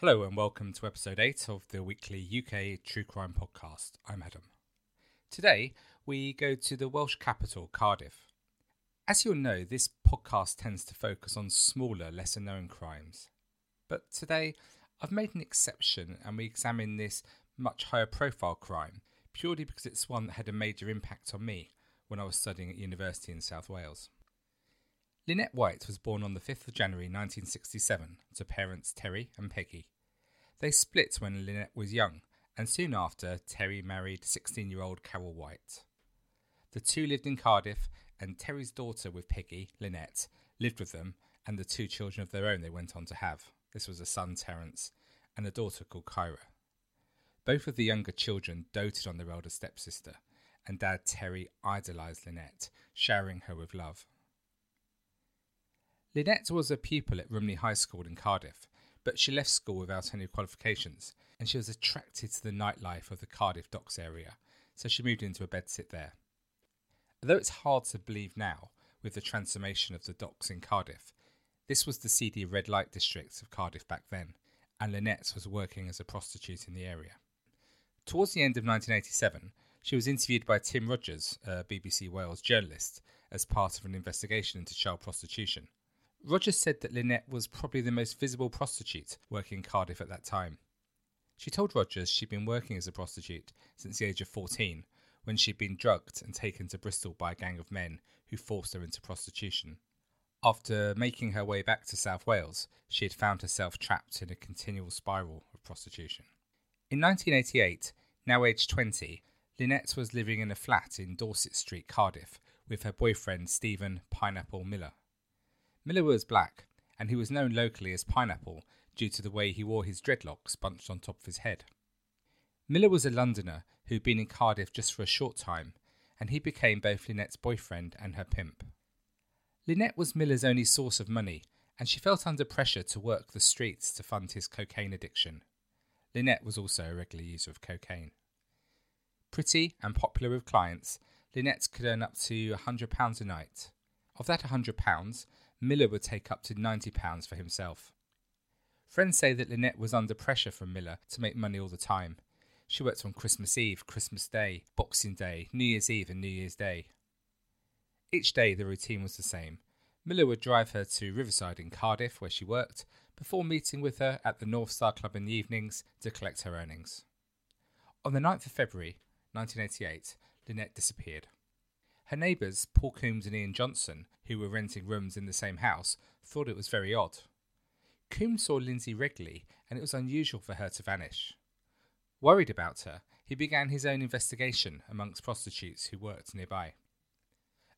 Hello and welcome to episode 8 of the weekly UK True Crime podcast. I'm Adam. Today we go to the Welsh capital, Cardiff. As you'll know, this podcast tends to focus on smaller, lesser known crimes. But today I've made an exception and we examine this much higher profile crime purely because it's one that had a major impact on me when I was studying at university in South Wales. Lynette White was born on the 5th of January 1967 to parents Terry and Peggy. They split when Lynette was young, and soon after, Terry married 16 year old Carol White. The two lived in Cardiff, and Terry's daughter with Peggy, Lynette, lived with them, and the two children of their own they went on to have. This was a son, Terence, and a daughter called Kyra. Both of the younger children doted on their elder stepsister, and Dad Terry idolised Lynette, showering her with love. Lynette was a pupil at Rumney High School in Cardiff, but she left school without any qualifications, and she was attracted to the nightlife of the Cardiff docks area, so she moved into a bedsit there. Although it's hard to believe now, with the transformation of the docks in Cardiff, this was the seedy red light district of Cardiff back then, and Lynette was working as a prostitute in the area. Towards the end of 1987, she was interviewed by Tim Rogers, a BBC Wales journalist, as part of an investigation into child prostitution. Rogers said that Lynette was probably the most visible prostitute working in Cardiff at that time. She told Rogers she'd been working as a prostitute since the age of 14, when she'd been drugged and taken to Bristol by a gang of men who forced her into prostitution. After making her way back to South Wales, she had found herself trapped in a continual spiral of prostitution. In 1988, now aged 20, Lynette was living in a flat in Dorset Street, Cardiff, with her boyfriend Stephen Pineapple Miller. Miller was black, and he was known locally as Pineapple due to the way he wore his dreadlocks bunched on top of his head. Miller was a Londoner who'd been in Cardiff just for a short time, and he became both Lynette's boyfriend and her pimp. Lynette was Miller's only source of money, and she felt under pressure to work the streets to fund his cocaine addiction. Lynette was also a regular user of cocaine. Pretty and popular with clients, Lynette could earn up to £100 a night. Of that £100, Miller would take up to £90 for himself. Friends say that Lynette was under pressure from Miller to make money all the time. She worked on Christmas Eve, Christmas Day, Boxing Day, New Year's Eve, and New Year's Day. Each day the routine was the same. Miller would drive her to Riverside in Cardiff, where she worked, before meeting with her at the North Star Club in the evenings to collect her earnings. On the 9th of February 1988, Lynette disappeared. Her neighbours, Paul Coombs and Ian Johnson, who were renting rooms in the same house, thought it was very odd. Coombs saw Lindsay regularly, and it was unusual for her to vanish. Worried about her, he began his own investigation amongst prostitutes who worked nearby.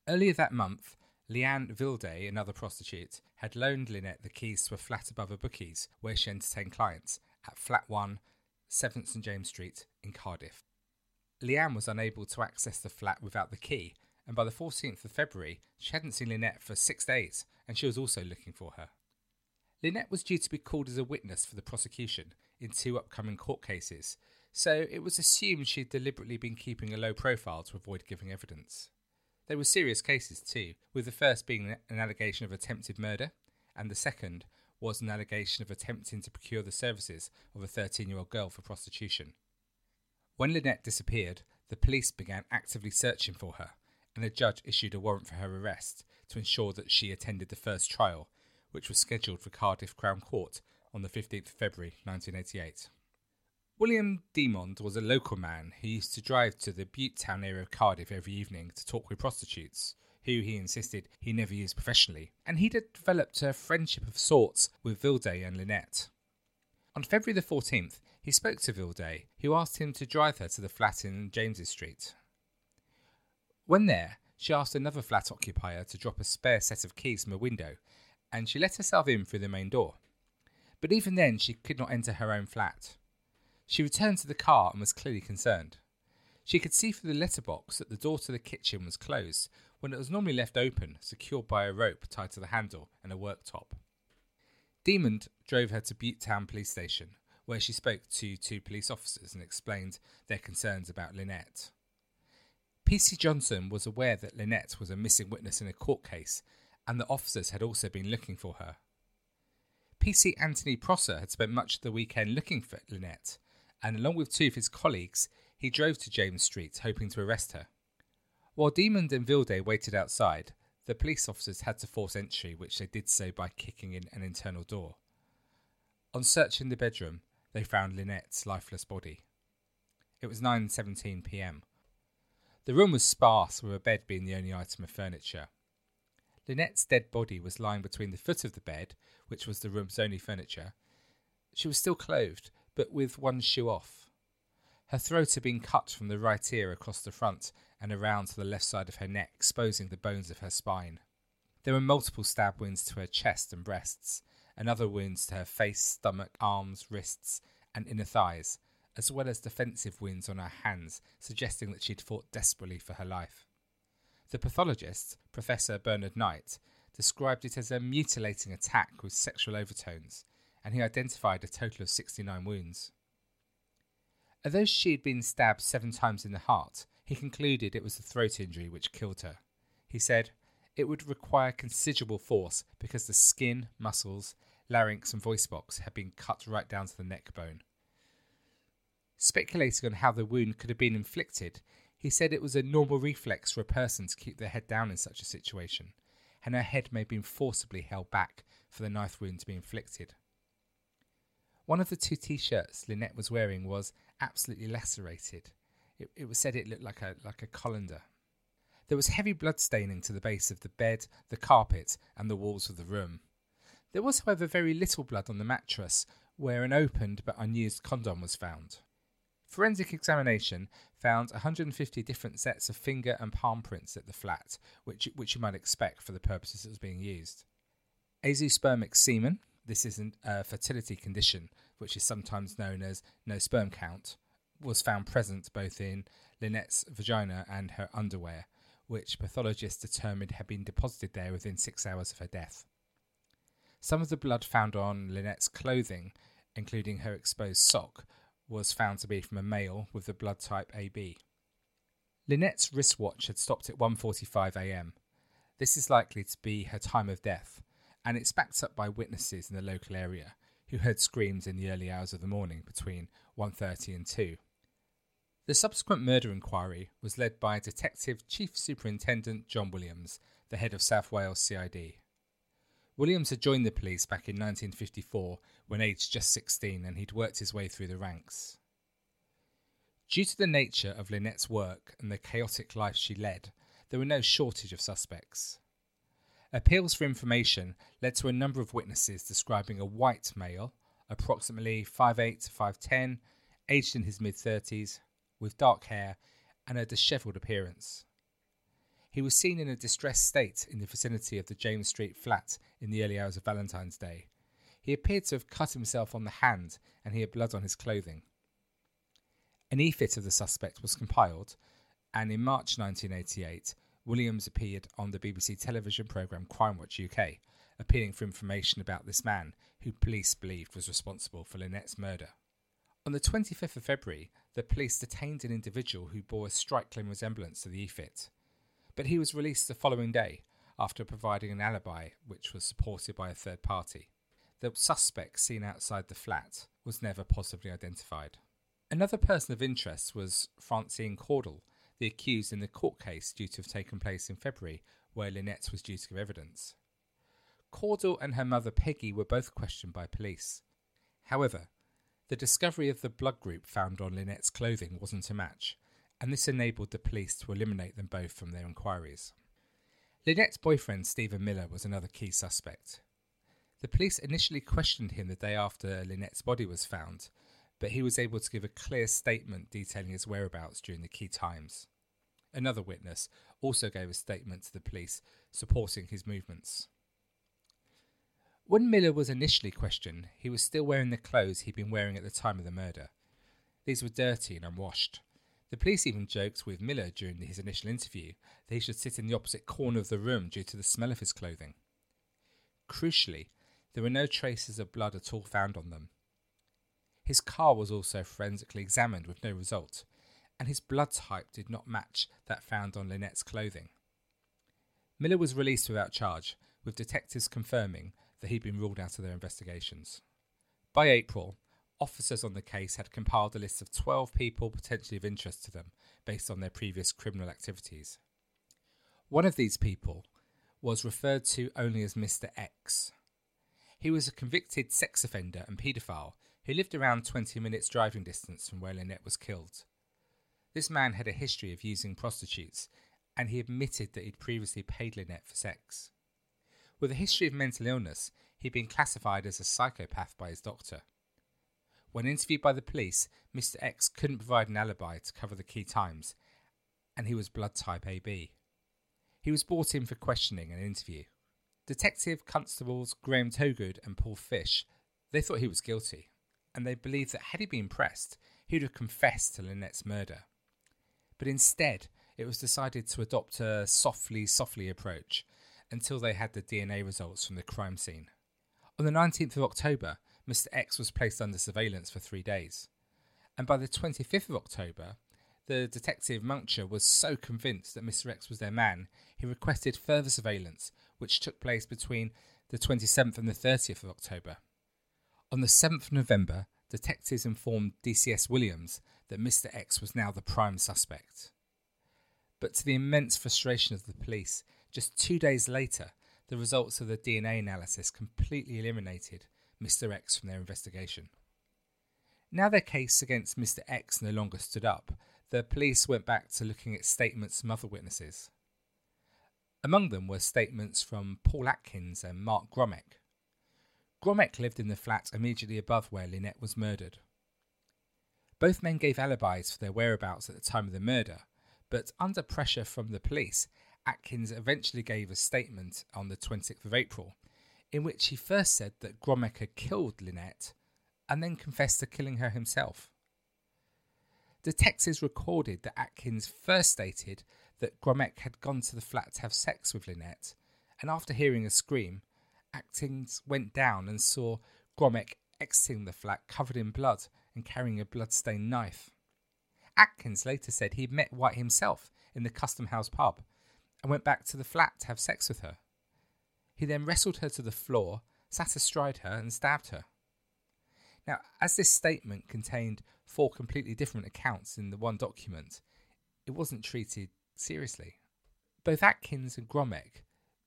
Earlier that month, Leanne Vilday, another prostitute, had loaned Lynette the keys to a flat above a bookies where she entertained clients at Flat 1, 7th St James Street in Cardiff. Leanne was unable to access the flat without the key and by the 14th of February, she hadn't seen Lynette for six days, and she was also looking for her. Lynette was due to be called as a witness for the prosecution in two upcoming court cases, so it was assumed she'd deliberately been keeping a low profile to avoid giving evidence. They were serious cases too, with the first being an allegation of attempted murder, and the second was an allegation of attempting to procure the services of a 13 year old girl for prostitution. When Lynette disappeared, the police began actively searching for her, and a judge issued a warrant for her arrest to ensure that she attended the first trial, which was scheduled for Cardiff Crown Court on the 15th of February 1988. William Demond was a local man who used to drive to the Bute Town area of Cardiff every evening to talk with prostitutes, who he insisted he never used professionally, and he'd developed a friendship of sorts with Vilday and Lynette. On February the 14th, he spoke to Vilday, who asked him to drive her to the flat in James's Street. When there, she asked another flat occupier to drop a spare set of keys from a window, and she let herself in through the main door. But even then, she could not enter her own flat. She returned to the car and was clearly concerned. She could see through the letterbox that the door to the kitchen was closed when it was normally left open, secured by a rope tied to the handle and a worktop. Demond drove her to Bute Town Police Station, where she spoke to two police officers and explained their concerns about Lynette. PC Johnson was aware that Lynette was a missing witness in a court case and that officers had also been looking for her. PC Anthony Prosser had spent much of the weekend looking for Lynette, and along with two of his colleagues, he drove to James Street hoping to arrest her. While Demond and Vilday waited outside, the police officers had to force entry, which they did so by kicking in an internal door. On searching the bedroom, they found Lynette's lifeless body. It was 9:17 p.m. The room was sparse, with a bed being the only item of furniture. Lynette's dead body was lying between the foot of the bed, which was the room's only furniture. She was still clothed, but with one shoe off. Her throat had been cut from the right ear across the front and around to the left side of her neck, exposing the bones of her spine. There were multiple stab wounds to her chest and breasts, and other wounds to her face, stomach, arms, wrists, and inner thighs, as well as defensive wounds on her hands, suggesting that she'd fought desperately for her life. The pathologist, Professor Bernard Knight, described it as a mutilating attack with sexual overtones, and he identified a total of 69 wounds. Although she had been stabbed seven times in the heart, he concluded it was the throat injury which killed her. He said, It would require considerable force because the skin, muscles, larynx, and voice box had been cut right down to the neck bone. Speculating on how the wound could have been inflicted, he said it was a normal reflex for a person to keep their head down in such a situation, and her head may have been forcibly held back for the knife wound to be inflicted. One of the two t shirts Lynette was wearing was absolutely lacerated. It, it was said it looked like a, like a colander. There was heavy blood staining to the base of the bed, the carpet, and the walls of the room. There was, however, very little blood on the mattress, where an opened but unused condom was found. Forensic examination found 150 different sets of finger and palm prints at the flat, which, which you might expect for the purposes it was being used. Azoospermic semen, this is a fertility condition which is sometimes known as no sperm count, was found present both in Lynette's vagina and her underwear, which pathologists determined had been deposited there within six hours of her death. Some of the blood found on Lynette's clothing, including her exposed sock, was found to be from a male with the blood type AB. Lynette's wristwatch had stopped at 1:45 a.m. This is likely to be her time of death, and it's backed up by witnesses in the local area who heard screams in the early hours of the morning between 1:30 and 2. The subsequent murder inquiry was led by Detective Chief Superintendent John Williams, the head of South Wales CID. Williams had joined the police back in 1954 when aged just 16 and he'd worked his way through the ranks. Due to the nature of Lynette's work and the chaotic life she led, there were no shortage of suspects. Appeals for information led to a number of witnesses describing a white male, approximately 5'8 to 5'10, aged in his mid 30s, with dark hair and a dishevelled appearance. He was seen in a distressed state in the vicinity of the James Street flat in the early hours of Valentine's Day. He appeared to have cut himself on the hand and he had blood on his clothing. An e-fit of the suspect was compiled, and in March 1988, Williams appeared on the BBC television programme Crime Watch UK, appealing for information about this man who police believed was responsible for Lynette's murder. On the 25th of February, the police detained an individual who bore a striking resemblance to the e-fit but he was released the following day after providing an alibi which was supported by a third party. The suspect seen outside the flat was never possibly identified. Another person of interest was Francine Caudle, the accused in the court case due to have taken place in February, where Lynette was due to give evidence. Caudle and her mother Peggy were both questioned by police. However, the discovery of the blood group found on Lynette's clothing wasn't a match, and this enabled the police to eliminate them both from their inquiries. Lynette's boyfriend, Stephen Miller, was another key suspect. The police initially questioned him the day after Lynette's body was found, but he was able to give a clear statement detailing his whereabouts during the key times. Another witness also gave a statement to the police supporting his movements. When Miller was initially questioned, he was still wearing the clothes he'd been wearing at the time of the murder. These were dirty and unwashed. The police even joked with Miller during his initial interview that he should sit in the opposite corner of the room due to the smell of his clothing. Crucially, there were no traces of blood at all found on them. His car was also forensically examined with no result, and his blood type did not match that found on Lynette's clothing. Miller was released without charge, with detectives confirming that he'd been ruled out of their investigations. By April, officers on the case had compiled a list of 12 people potentially of interest to them based on their previous criminal activities. One of these people was referred to only as Mr. X. He was a convicted sex offender and paedophile who lived around 20 minutes driving distance from where Lynette was killed. This man had a history of using prostitutes, and he admitted that he'd previously paid Lynette for sex. With a history of mental illness, he'd been classified as a psychopath by his doctor. When interviewed by the police, Mr. X couldn't provide an alibi to cover the key times, and he was blood type AB. He was brought in for questioning and interview. Detective Constables Graham Togood and Paul Fish, they thought he was guilty, and they believed that had he been pressed, he would have confessed to Lynette's murder. But instead, it was decided to adopt a softly, softly approach until they had the DNA results from the crime scene. On the 19th of October, Mr. X was placed under surveillance for three days. And by the 25th of October, the detective Mouncher was so convinced that Mr. X was their man, he requested further surveillance, which took place between the 27th and the 30th of October. On the 7th of November, detectives informed DCS Williams that Mr. X was now the prime suspect. But to the immense frustration of the police, just two days later, the results of the DNA analysis completely eliminated Mr. X from their investigation. Now their case against Mr. X no longer stood up, the police went back to looking at statements from other witnesses. Among them were statements from Paul Atkins and Mark Grommek. Grommek lived in the flat immediately above where Lynette was murdered. Both men gave alibis for their whereabouts at the time of the murder, but under pressure from the police, Atkins eventually gave a statement on the 26th of April in which he first said that Grommek had killed Lynette and then confessed to killing her himself. Detectives recorded that Atkins first stated that Grommek had gone to the flat to have sex with Lynette, and after hearing a scream, Atkins went down and saw Grommek exiting the flat covered in blood and carrying a blood-stained knife. Atkins later said he'd met White himself in the Custom House pub and went back to the flat to have sex with her. He then wrestled her to the floor, sat astride her, and stabbed her. Now, as this statement contained four completely different accounts in the one document, it wasn't treated seriously. Both Atkins and Grommek,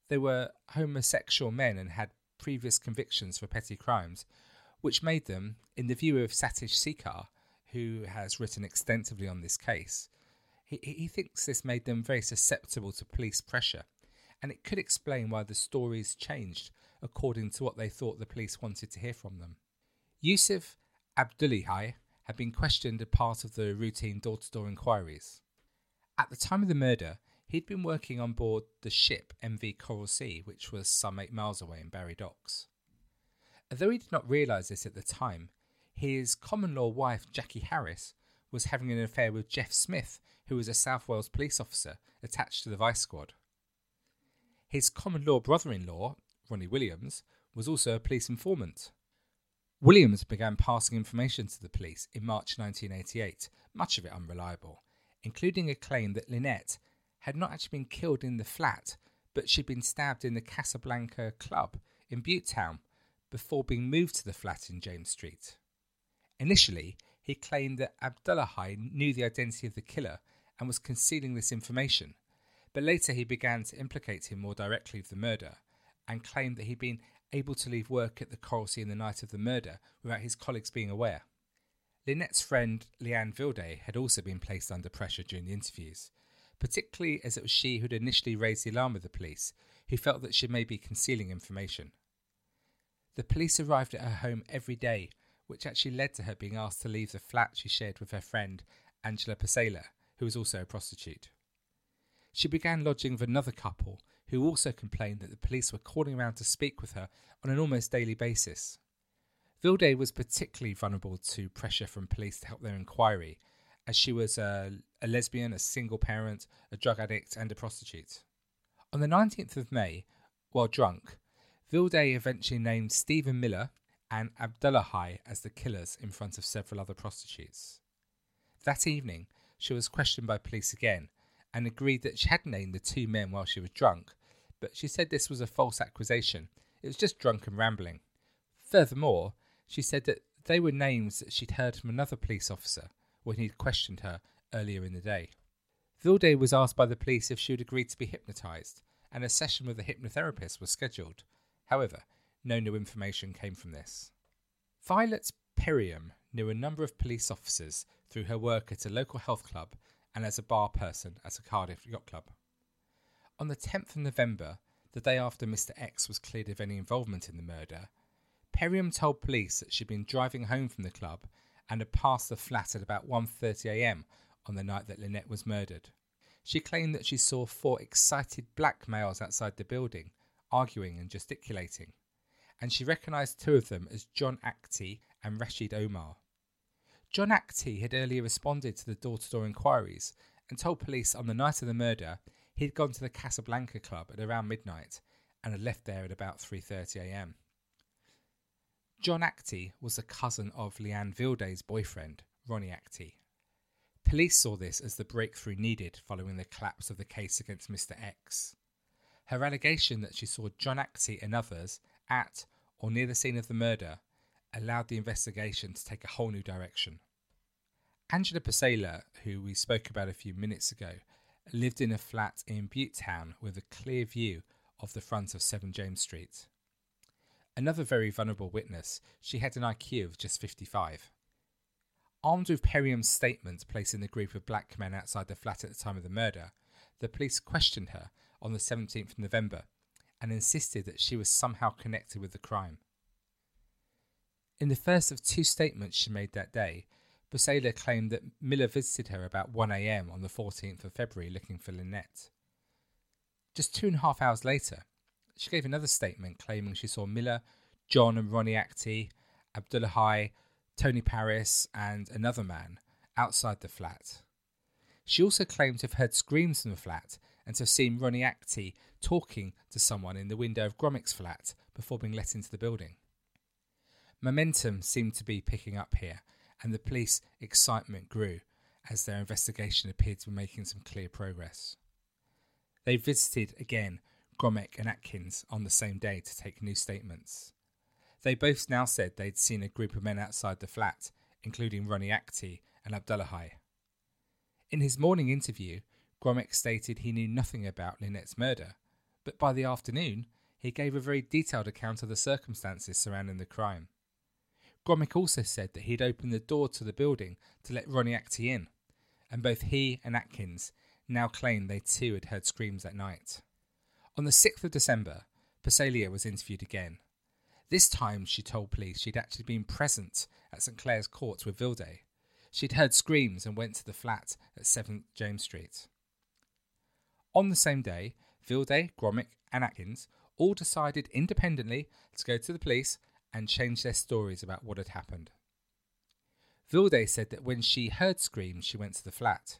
they were homosexual men and had previous convictions for petty crimes, which made them, in the view of Satish Sekar, who has written extensively on this case, he, he thinks this made them very susceptible to police pressure and it could explain why the stories changed according to what they thought the police wanted to hear from them. Yusuf Abdullahi had been questioned as part of the routine door to door inquiries. At the time of the murder, he'd been working on board the ship MV Coral Sea, which was some eight miles away in Barry Docks. Although he did not realise this at the time, his common law wife, Jackie Harris, was having an affair with Jeff Smith, who was a South Wales police officer attached to the Vice Squad. His common law brother in law, Ronnie Williams, was also a police informant. Williams began passing information to the police in March 1988, much of it unreliable, including a claim that Lynette had not actually been killed in the flat, but she'd been stabbed in the Casablanca club in Butetown before being moved to the flat in James Street. Initially, he claimed that Abdullahi knew the identity of the killer and was concealing this information, but later he began to implicate him more directly with the murder and claimed that he'd been able to leave work at the Coral Sea in the night of the murder without his colleagues being aware. Lynette's friend Leanne Vilday had also been placed under pressure during the interviews, particularly as it was she who had initially raised the alarm with the police, who felt that she may be concealing information. The police arrived at her home every day, which actually led to her being asked to leave the flat she shared with her friend Angela Psaila, who was also a prostitute. She began lodging with another couple who also complained that the police were calling around to speak with her on an almost daily basis. Vilday was particularly vulnerable to pressure from police to help their inquiry, as she was a, a lesbian, a single parent, a drug addict, and a prostitute. On the 19th of May, while drunk, Vilday eventually named Stephen Miller and Abdullahi as the killers in front of several other prostitutes. That evening, she was questioned by police again and agreed that she had named the two men while she was drunk, but she said this was a false accusation it was just drunken rambling. Furthermore, she said that they were names that she'd heard from another police officer when he'd questioned her earlier in the day. Vilday was asked by the police if she would agree to be hypnotised, and a session with a hypnotherapist was scheduled. However, no new information came from this. Violet Perriam knew a number of police officers through her work at a local health club and as a bar person at a Cardiff yacht club. On the 10th of November, the day after Mr. X was cleared of any involvement in the murder, Perriam told police that she'd been driving home from the club and had passed the flat at about 1.30am on the night that Lynette was murdered. She claimed that she saw four excited black males outside the building, arguing and gesticulating, and she recognised two of them as John Actie and Rashid Omar. John Actie had earlier responded to the door to door inquiries and told police on the night of the murder he'd gone to the Casablanca club at around midnight and had left there at about 3.30am. John Actie was a cousin of Leanne Vilday's boyfriend, Ronnie Actie. Police saw this as the breakthrough needed following the collapse of the case against Mr. X. Her allegation that she saw John Actie and others at or near the scene of the murder allowed the investigation to take a whole new direction. Angela Psaila, who we spoke about a few minutes ago, lived in a flat in Butetown with a clear view of the front of 7 James Street. Another very vulnerable witness, she had an IQ of just 55. Armed with Perriam's statement placing the group of black men outside the flat at the time of the murder, the police questioned her on the 17th of November and insisted that she was somehow connected with the crime. In the first of two statements she made that day, Psaila claimed that Miller visited her about 1am on the 14th of February looking for Lynette. Just two and a half hours later, she gave another statement claiming she saw Miller, John and Ronnie Actie, Abdullahi, Tony Paris, and another man outside the flat. She also claimed to have heard screams from the flat and to have seen Ronnie Actie talking to someone in the window of Grommek's flat before being let into the building. Momentum seemed to be picking up here, and the police excitement grew as their investigation appeared to be making some clear progress. They visited again Grommek and Atkins on the same day to take new statements. They both now said they'd seen a group of men outside the flat, including Ronnie Actie and Abdullahi. In his morning interview, Grommek stated he knew nothing about Lynette's murder, but by the afternoon, he gave a very detailed account of the circumstances surrounding the crime. Grommek also said that he'd opened the door to the building to let Ronnie Actie in, and both he and Atkins now claimed they too had heard screams that night. On the 6th of December, Psaila was interviewed again. This time, she told police she'd actually been present at St Clair's court with Vilday. She'd heard screams and went to the flat at 7th James Street. On the same day, Vilday, Grommek, and Atkins all decided independently to go to the police and change their stories about what had happened. Vilday said that when she heard screams, she went to the flat.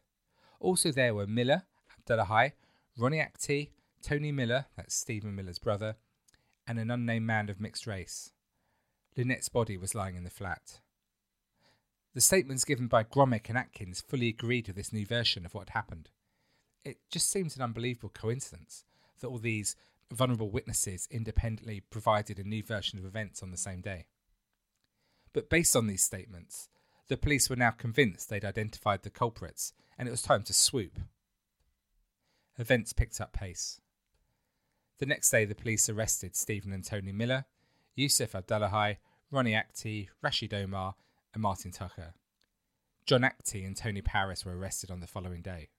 Also, there were Miller, Abdullahi, Ronnie Actie, Tony Miller, that's Stephen Miller's brother, and an unnamed man of mixed race. Lynette's body was lying in the flat. The statements given by Grommek and Atkins fully agreed with this new version of what happened. It just seems an unbelievable coincidence that all these vulnerable witnesses independently provided a new version of events on the same day. But based on these statements, the police were now convinced they'd identified the culprits and it was time to swoop. Events picked up pace. The next day, the police arrested Stephen and Tony Miller, Yusuf Abdullahi, Ronnie Actie, Rashid Omar, and Martin Tucker. John Actie and Tony Paris were arrested on the following day.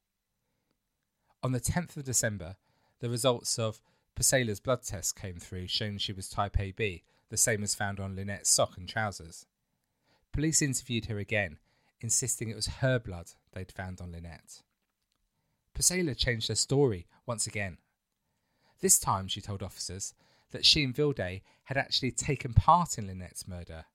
On the 10th of December, the results of Psaila's blood test came through showing she was type AB, the same as found on Lynette's sock and trousers. Police interviewed her again, insisting it was her blood they'd found on Lynette. Pasela changed her story once again. This time, she told officers that she and Vilday had actually taken part in Lynette's murder.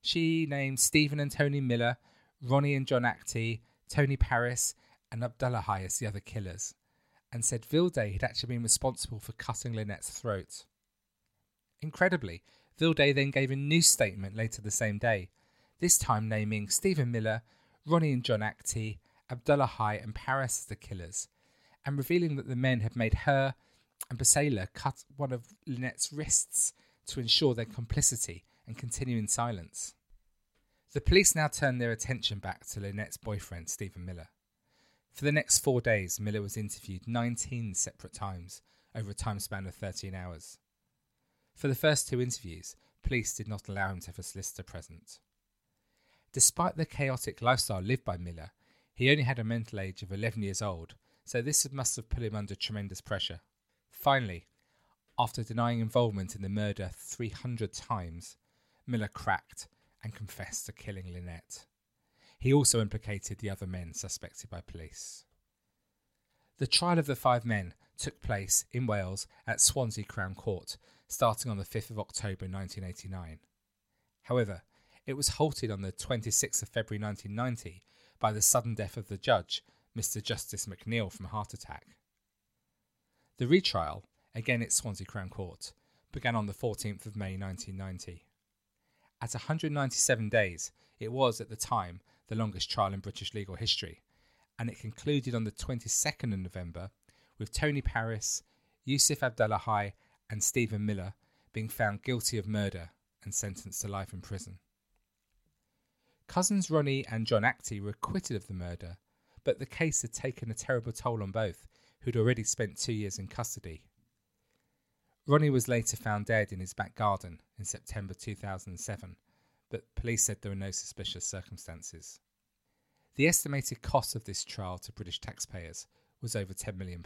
She named Stephen and Tony Miller, Ronnie and John Actie, Tony Paris, and Abdullahi as the other killers and said Vilday had actually been responsible for cutting Lynette's throat. Incredibly, Vilday then gave a new statement later the same day, this time naming Stephen Miller, Ronnie and John Actie, Abdullahi and Paris as the killers, and revealing that the men had made her and Psaila cut one of Lynette's wrists to ensure their complicity and continue in silence. The police now turned their attention back to Lynette's boyfriend, Stephen Miller. For the next four days, Miller was interviewed 19 separate times over a time span of 13 hours. For the first two interviews, police did not allow him to have a solicitor present. Despite the chaotic lifestyle lived by Miller, he only had a mental age of 11 years old, so this must have put him under tremendous pressure. Finally, after denying involvement in the murder 300 times, Miller cracked and confessed to killing Lynette. He also implicated the other men suspected by police. The trial of the five men took place in Wales at Swansea Crown Court, starting on the 5th of October 1989. However, it was halted on the 26th of February 1990 by the sudden death of the judge, Mr. Justice McNeill, from a heart attack. The retrial, again at Swansea Crown Court, began on the 14th of May 1990. At 197 days, it was at the time the longest trial in British legal history, and it concluded on the 22nd of November with Tony Paris, Yusuf Abdullahi, and Stephen Miller being found guilty of murder and sentenced to life in prison. Cousins Ronnie and John Actie were acquitted of the murder, but the case had taken a terrible toll on both, who'd already spent two years in custody. Ronnie was later found dead in his back garden in September 2007, but police said there were no suspicious circumstances. The estimated cost of this trial to British taxpayers was over £10 million.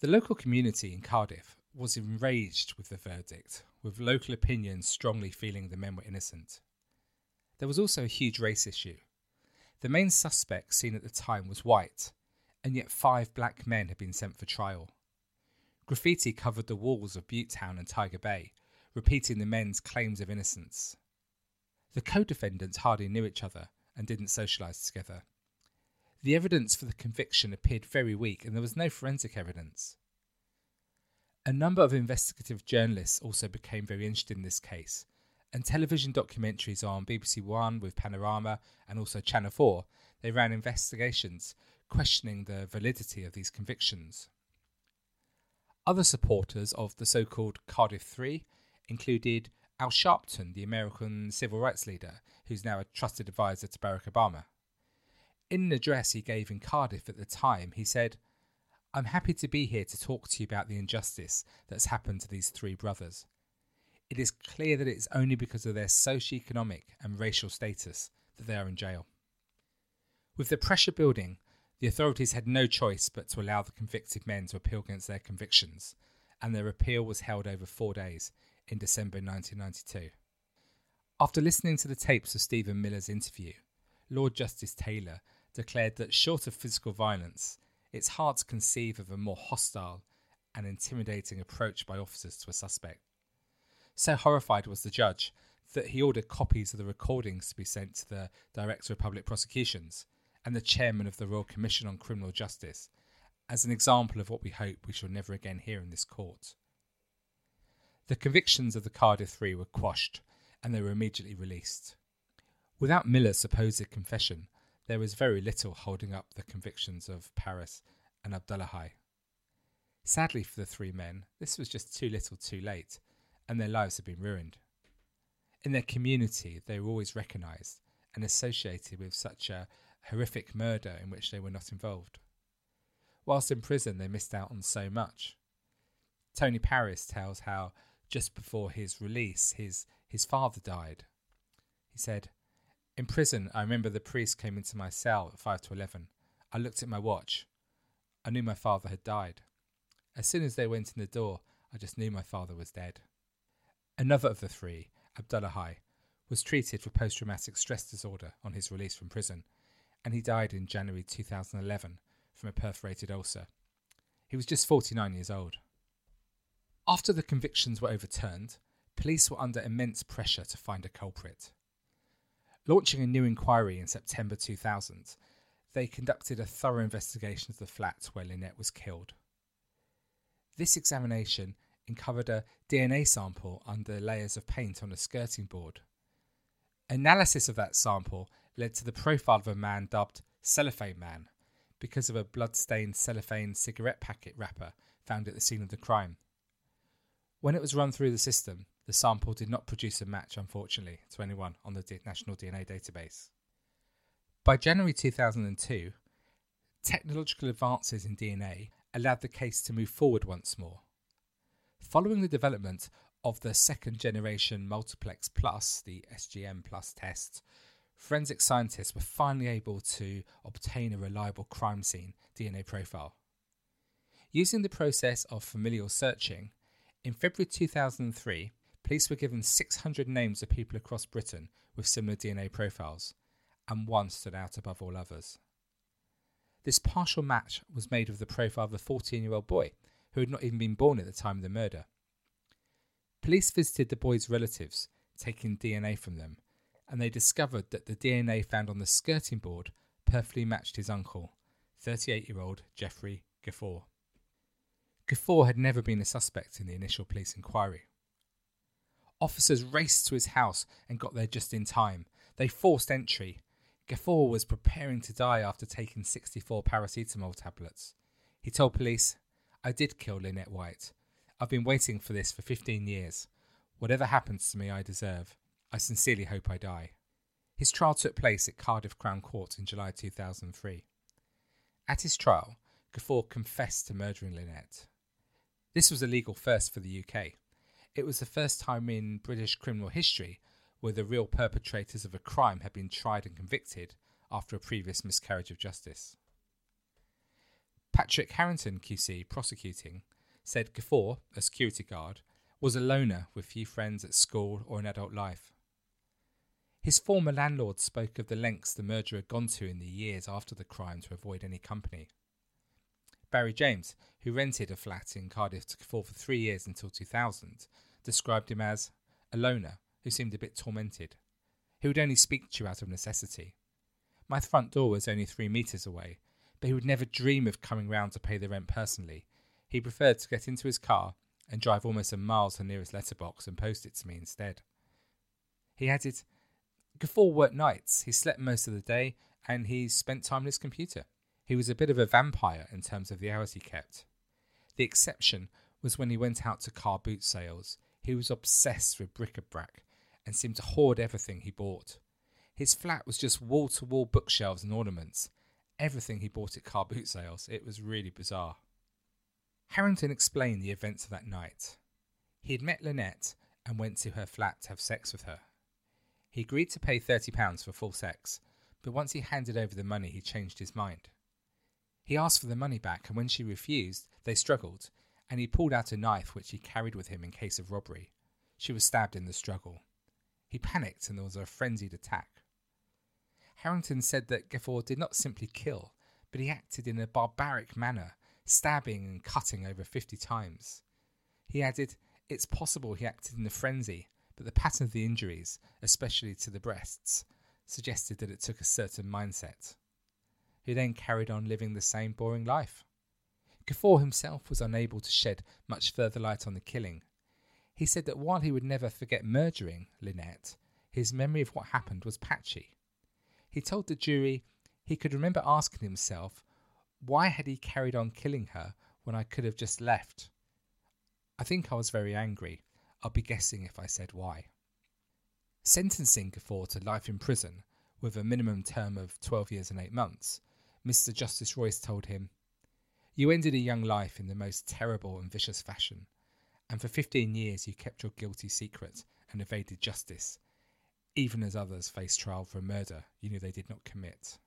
The local community in Cardiff was enraged with the verdict, with local opinion strongly feeling the men were innocent. There was also a huge race issue. The main suspect seen at the time was white, and yet five black men had been sent for trial. Graffiti covered the walls of Butetown and Tiger Bay, repeating the men's claims of innocence. The co defendants hardly knew each other and didn't socialise together. The evidence for the conviction appeared very weak and there was no forensic evidence. A number of investigative journalists also became very interested in this case, and television documentaries on BBC One with Panorama and also Channel 4, they ran investigations questioning the validity of these convictions. Other supporters of the so called Cardiff Three included Al Sharpton, the American civil rights leader, who's now a trusted advisor to Barack Obama. In an address he gave in Cardiff at the time, he said, I'm happy to be here to talk to you about the injustice that's happened to these three brothers. It is clear that it is only because of their socio-economic and racial status that they are in jail. With the pressure building, the authorities had no choice but to allow the convicted men to appeal against their convictions, and their appeal was held over four days in December 1992. After listening to the tapes of Stephen Miller's interview, Lord Justice Taylor declared that short of physical violence, it's hard to conceive of a more hostile and intimidating approach by officers to a suspect. So horrified was the judge that he ordered copies of the recordings to be sent to the Director of Public Prosecutions and the chairman of the Royal Commission on Criminal Justice as an example of what we hope we shall never again hear in this court. The convictions of the Cardiff Three were quashed and they were immediately released. Without Miller's supposed confession, there was very little holding up the convictions of Paris and Abdullahi. Sadly for the three men, this was just too little too late, and their lives had been ruined. In their community, they were always recognised and associated with such a horrific murder in which they were not involved. Whilst in prison, they missed out on so much. Tony Paris tells how just before his release, his, his father died. He said, In prison, I remember the priest came into my cell at 5 to 11. I looked at my watch. I knew my father had died. As soon as they went in the door, I just knew my father was dead. Another of the three, Abdullahi, was treated for post traumatic stress disorder on his release from prison and he died in January 2011 from a perforated ulcer. He was just 49 years old. After the convictions were overturned, police were under immense pressure to find a culprit. Launching a new inquiry in September 2000, they conducted a thorough investigation of the flat where Lynette was killed. This examination uncovered a DNA sample under layers of paint on a skirting board. Analysis of that sample led to the profile of a man dubbed Cellophane Man, because of a blood-stained cellophane cigarette packet wrapper found at the scene of the crime. When it was run through the system, the sample did not produce a match, unfortunately, to anyone on the National DNA database. By January 2002, technological advances in DNA allowed the case to move forward once more. Following the development of the second generation multiplex plus, the SGM plus test, forensic scientists were finally able to obtain a reliable crime scene DNA profile. Using the process of familial searching, in February 2003, police were given 600 names of people across Britain with similar DNA profiles, and one stood out above all others. This partial match was made with the profile of a 14 year old boy who had not even been born at the time of the murder. Police visited the boy's relatives, taking DNA from them, and they discovered that the DNA found on the skirting board perfectly matched his uncle, 38 year old Jeffrey Gafoor. Gafoor had never been a suspect in the initial police inquiry. Officers raced to his house and got there just in time. They forced entry. Gafoor was preparing to die after taking 64 paracetamol tablets. He told police, I did kill Lynette White. I've been waiting for this for 15 years. Whatever happens to me, I deserve. I sincerely hope I die. His trial took place at Cardiff Crown Court in July 2003. At his trial, Gafoor confessed to murdering Lynette. This was a legal first for the UK. It was the first time in British criminal history where the real perpetrators of a crime had been tried and convicted after a previous miscarriage of justice. Patrick Harrington, QC, prosecuting, said Gafoor, a security guard, was a loner with few friends at school or in adult life. His former landlord spoke of the lengths the murderer had gone to in the years after the crime to avoid any company. Barry James, who rented a flat in Cardiff to Gafoor for three years until 2000, described him as a loner who seemed a bit tormented. He would only speak to you out of necessity. My front door was only three metres away, but he would never dream of coming round to pay the rent personally. He preferred to get into his car and drive almost a mile to the nearest letterbox and post it to me instead. He added, Gafoor worked nights, he slept most of the day, and he spent time on his computer. He was a bit of a vampire in terms of the hours he kept. The exception was when he went out to car boot sales. He was obsessed with bric-a-brac and seemed to hoard everything he bought. His flat was just wall to wall bookshelves and ornaments. Everything he bought at car boot sales. It was really bizarre. Harrington explained the events of that night. He had met Lynette and went to her flat to have sex with her. He agreed to pay £30 for full sex, but once he handed over the money, he changed his mind. He asked for the money back, and when she refused, they struggled, and he pulled out a knife which he carried with him in case of robbery. She was stabbed in the struggle. He panicked, and there was a frenzied attack. Harrington said that Gafoor did not simply kill, but he acted in a barbaric manner, stabbing and cutting over fifty times. He added, It's possible he acted in a frenzy, but the pattern of the injuries, especially to the breasts, suggested that it took a certain mindset who then carried on living the same boring life. Gafoor himself was unable to shed much further light on the killing. He said that while he would never forget murdering Lynette, his memory of what happened was patchy. He told the jury he could remember asking himself, why had he carried on killing her when I could have just left? I think I was very angry. I'll be guessing if I said why. Sentencing Gafoor to life in prison with a minimum term of 12 years and 8 months Mr. Justice Royce told him, You ended a young life in the most terrible and vicious fashion, and for 15 years you kept your guilty secret and evaded justice, even as others faced trial for a murder you knew they did not commit.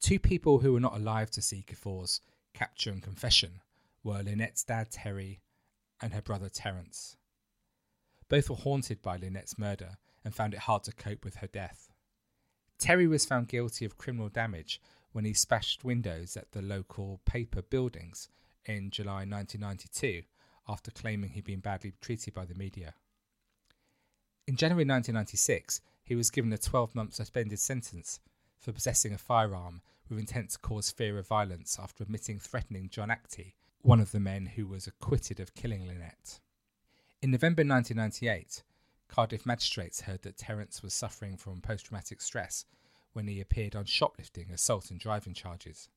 Two people who were not alive to see Gafoor's capture and confession were Lynette's dad Terry and her brother Terence. Both were haunted by Lynette's murder and found it hard to cope with her death. Terry was found guilty of criminal damage when he smashed windows at the local paper buildings in July 1992 after claiming he'd been badly treated by the media. In January 1996, he was given a 12 month suspended sentence for possessing a firearm with intent to cause fear of violence after admitting threatening John Actie, one of the men who was acquitted of killing Lynette. In November 1998, Cardiff magistrates heard that Terence was suffering from post traumatic stress when he appeared on shoplifting, assault, and driving charges.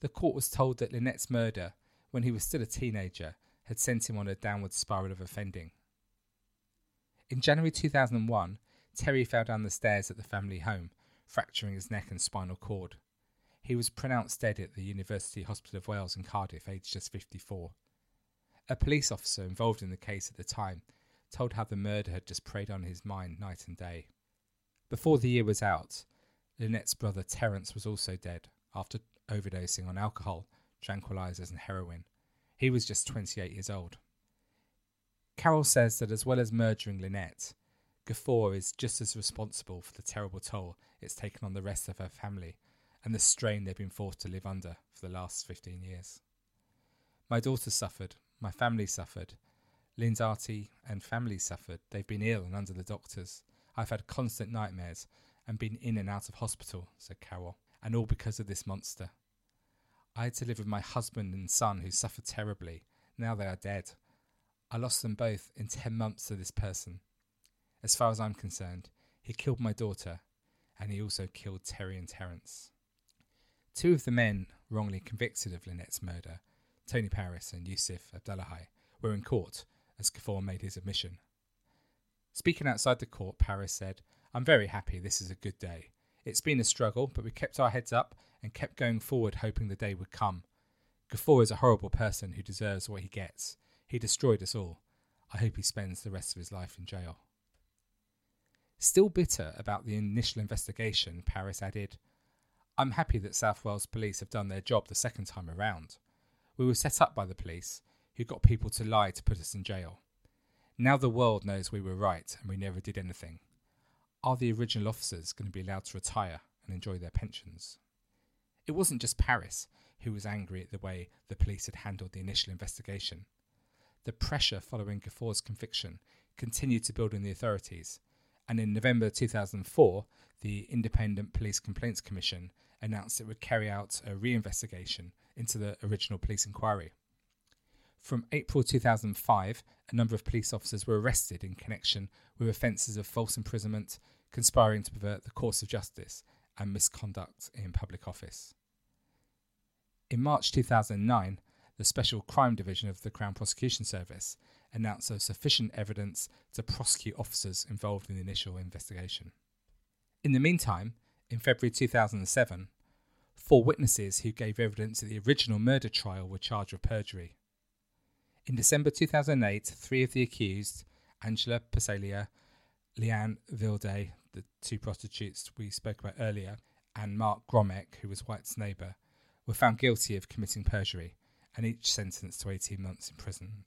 The court was told that Lynette's murder, when he was still a teenager, had sent him on a downward spiral of offending. In January 2001, Terry fell down the stairs at the family home, fracturing his neck and spinal cord. He was pronounced dead at the University Hospital of Wales in Cardiff, aged just 54. A police officer involved in the case at the time told how the murder had just preyed on his mind night and day. Before the year was out, Lynette's brother Terence was also dead after overdosing on alcohol, tranquilizers, and heroin. He was just 28 years old. Carol says that as well as murdering Lynette, Gafoor is just as responsible for the terrible toll it's taken on the rest of her family and the strain they've been forced to live under for the last 15 years. My daughter suffered, my family suffered, Lynn's auntie and family suffered. They've been ill and under the doctors. I've had constant nightmares and been in and out of hospital, said Carol, and all because of this monster. I had to live with my husband and son who suffered terribly. Now they are dead. I lost them both in 10 months to this person. As far as I'm concerned, he killed my daughter and he also killed Terry and Terence. Two of the men wrongly convicted of Lynette's murder, Tony Paris and Yusuf Abdullahi, were in court as Gafoor made his admission. Speaking outside the court, Paris said, I'm very happy this is a good day. It's been a struggle, but we kept our heads up and kept going forward, hoping the day would come. Gafoor is a horrible person who deserves what he gets. He destroyed us all. I hope he spends the rest of his life in jail. Still bitter about the initial investigation, Paris added, I'm happy that South Wales police have done their job the second time around. We were set up by the police, who got people to lie to put us in jail. Now the world knows we were right and we never did anything. Are the original officers going to be allowed to retire and enjoy their pensions? It wasn't just Paris who was angry at the way the police had handled the initial investigation. The pressure following Gafoor's conviction continued to build in the authorities, and in November 2004, the Independent Police Complaints Commission announced it would carry out a reinvestigation into the original police inquiry. From April 2005, a number of police officers were arrested in connection with offences of false imprisonment, conspiring to pervert the course of justice, and misconduct in public office. In March 2009, the Special Crime Division of the Crown Prosecution Service announced there was sufficient evidence to prosecute officers involved in the initial investigation. In the meantime, in February 2007, four witnesses who gave evidence at the original murder trial were charged with perjury. In December 2008, three of the accused, Angela Psaila, Leanne Vilday, the two prostitutes we spoke about earlier, and Mark Grommek, who was White's neighbour, were found guilty of committing perjury and each sentenced to 18 months in prison.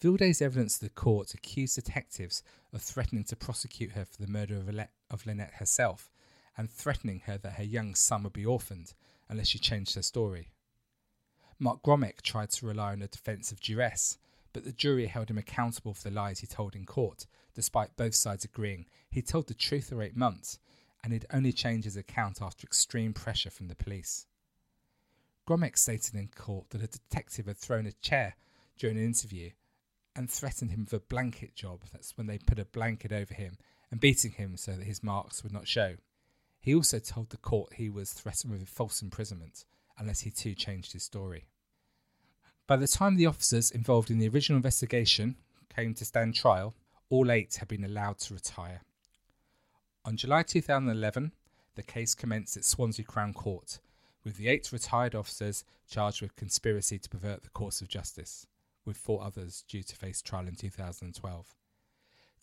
Vilday's evidence to the court accused detectives of threatening to prosecute her for the murder of, of Lynette herself and threatening her that her young son would be orphaned unless she changed her story. Mark Grommek tried to rely on a defence of duress, but the jury held him accountable for the lies he told in court, despite both sides agreeing he told the truth for eight months and he'd only changed his account after extreme pressure from the police. Grommek stated in court that a detective had thrown a chair during an interview and threatened him with a blanket job. That's when they put a blanket over him and beating him so that his marks would not show. He also told the court he was threatened with false imprisonment unless he too changed his story. By the time the officers involved in the original investigation came to stand trial, all eight had been allowed to retire. On July 2011, the case commenced at Swansea Crown Court, with the eight retired officers charged with conspiracy to pervert the course of justice, with four others due to face trial in 2012.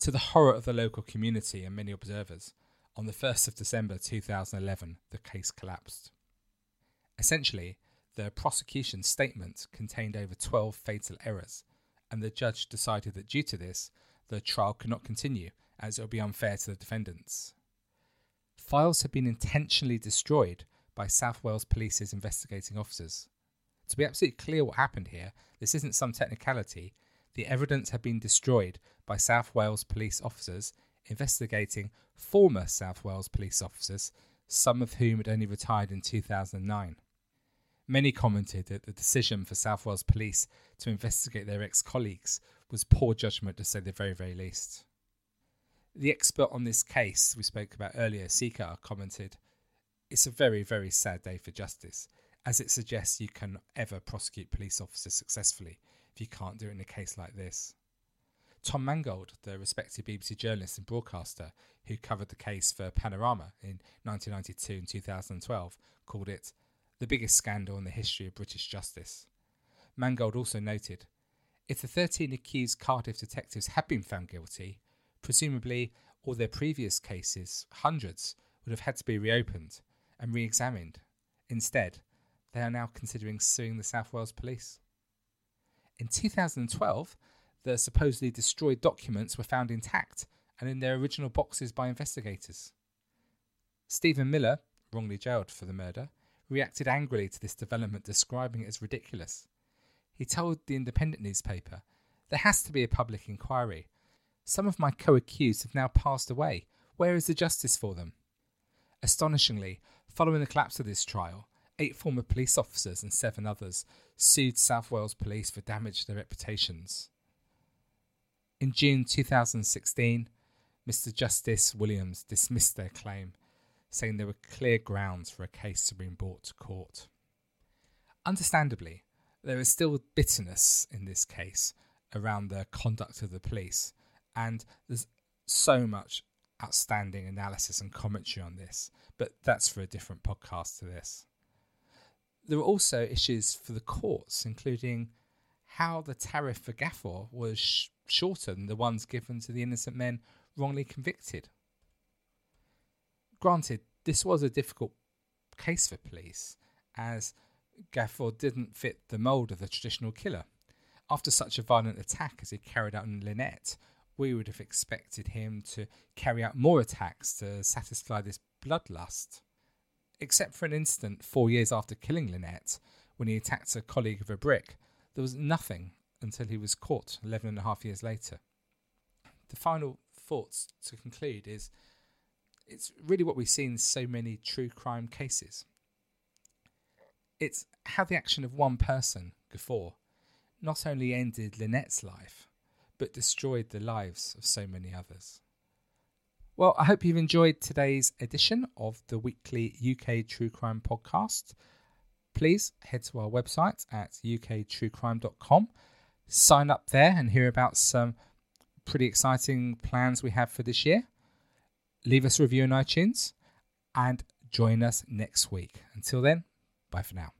To the horror of the local community and many observers, on the 1st of December 2011, the case collapsed. Essentially, the prosecution's statement contained over 12 fatal errors, and the judge decided that due to this, the trial could not continue as it would be unfair to the defendants. Files had been intentionally destroyed by South Wales Police's investigating officers. To be absolutely clear what happened here, this isn't some technicality. The evidence had been destroyed by South Wales police officers investigating former South Wales police officers, some of whom had only retired in 2009. Many commented that the decision for South Wales Police to investigate their ex colleagues was poor judgment to say the very, very least. The expert on this case we spoke about earlier, Sekar, commented, It's a very, very sad day for justice, as it suggests you can ever prosecute police officers successfully if you can't do it in a case like this. Tom Mangold, the respected BBC journalist and broadcaster who covered the case for Panorama in 1992 and 2012, called it the biggest scandal in the history of British justice. Mangold also noted if the 13 accused Cardiff detectives had been found guilty, presumably all their previous cases, hundreds, would have had to be reopened and re examined. Instead, they are now considering suing the South Wales police. In 2012, the supposedly destroyed documents were found intact and in their original boxes by investigators. Stephen Miller, wrongly jailed for the murder, reacted angrily to this development, describing it as ridiculous. He told the Independent newspaper, There has to be a public inquiry. Some of my co accused have now passed away. Where is the justice for them? Astonishingly, following the collapse of this trial, eight former police officers and seven others sued South Wales Police for damage to their reputations. In June 2016, Mr. Justice Williams dismissed their claim, saying there were clear grounds for a case to be brought to court. Understandably, there is still bitterness in this case around the conduct of the police, and there's so much outstanding analysis and commentary on this, but that's for a different podcast to this. There are also issues for the courts, including how the tariff for Gafoor was sh- shorter than the ones given to the innocent men wrongly convicted. Granted, this was a difficult case for police, as Gafoor didn't fit the mould of the traditional killer. After such a violent attack as he carried out on Lynette, we would have expected him to carry out more attacks to satisfy this bloodlust. Except for an instant four years after killing Lynette, when he attacked a colleague with a brick, there was nothing until he was caught 11 and a half years later. The final thoughts to conclude is it's really what we see in so many true crime cases. It's how the action of one person, Gafoor, not only ended Lynette's life, but destroyed the lives of so many others. Well, I hope you've enjoyed today's edition of the weekly UK True Crime podcast. Please head to our website at uktruecrime.com, sign up there and hear about some pretty exciting plans we have for this year. Leave us a review on iTunes and join us next week. Until then, bye for now.